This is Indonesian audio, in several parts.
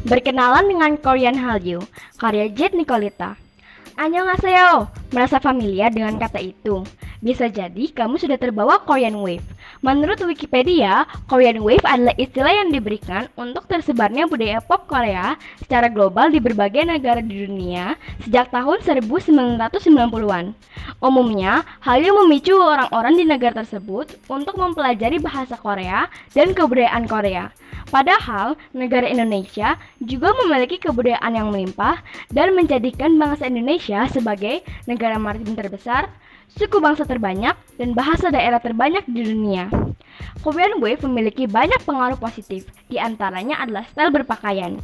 Berkenalan dengan Korean Hallyu, karya Jet Nicolita. Annyeonghaseyo, merasa familiar dengan kata itu? Bisa jadi kamu sudah terbawa Korean Wave. Menurut Wikipedia, Korean Wave adalah istilah yang diberikan untuk tersebarnya budaya pop Korea secara global di berbagai negara di dunia sejak tahun 1990-an. Umumnya, hal yang memicu orang-orang di negara tersebut untuk mempelajari bahasa Korea dan kebudayaan Korea. Padahal, negara Indonesia juga memiliki kebudayaan yang melimpah dan menjadikan bangsa Indonesia sebagai negara maritim terbesar, suku bangsa terbanyak, dan bahasa daerah terbanyak di dunia. Korean Wave memiliki banyak pengaruh positif, di antaranya adalah style berpakaian.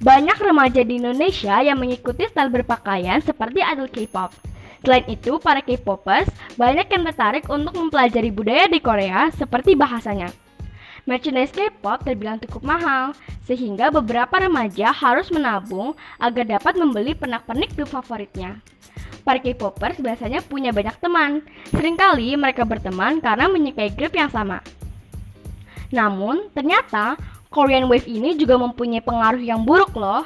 Banyak remaja di Indonesia yang mengikuti style berpakaian seperti idol K-pop. Selain itu, para K-popers banyak yang tertarik untuk mempelajari budaya di Korea seperti bahasanya. Merchandise K-pop terbilang cukup mahal, sehingga beberapa remaja harus menabung agar dapat membeli pernak-pernik grup favoritnya. Para K-popers biasanya punya banyak teman. Seringkali mereka berteman karena menyukai grup yang sama. Namun, ternyata Korean Wave ini juga mempunyai pengaruh yang buruk loh.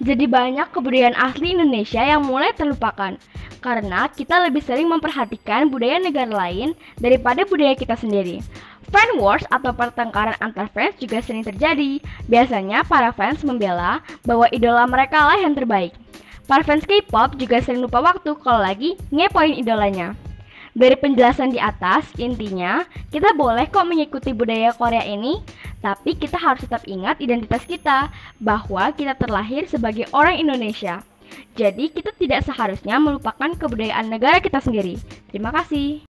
Jadi banyak kebudayaan asli Indonesia yang mulai terlupakan karena kita lebih sering memperhatikan budaya negara lain daripada budaya kita sendiri. Fan wars atau pertengkaran antar fans juga sering terjadi. Biasanya para fans membela bahwa idola mereka lah yang terbaik. Para fans K-pop juga sering lupa waktu kalau lagi ngepoin idolanya. Dari penjelasan di atas, intinya kita boleh kok mengikuti budaya Korea ini, tapi kita harus tetap ingat identitas kita bahwa kita terlahir sebagai orang Indonesia. Jadi kita tidak seharusnya melupakan kebudayaan negara kita sendiri. Terima kasih.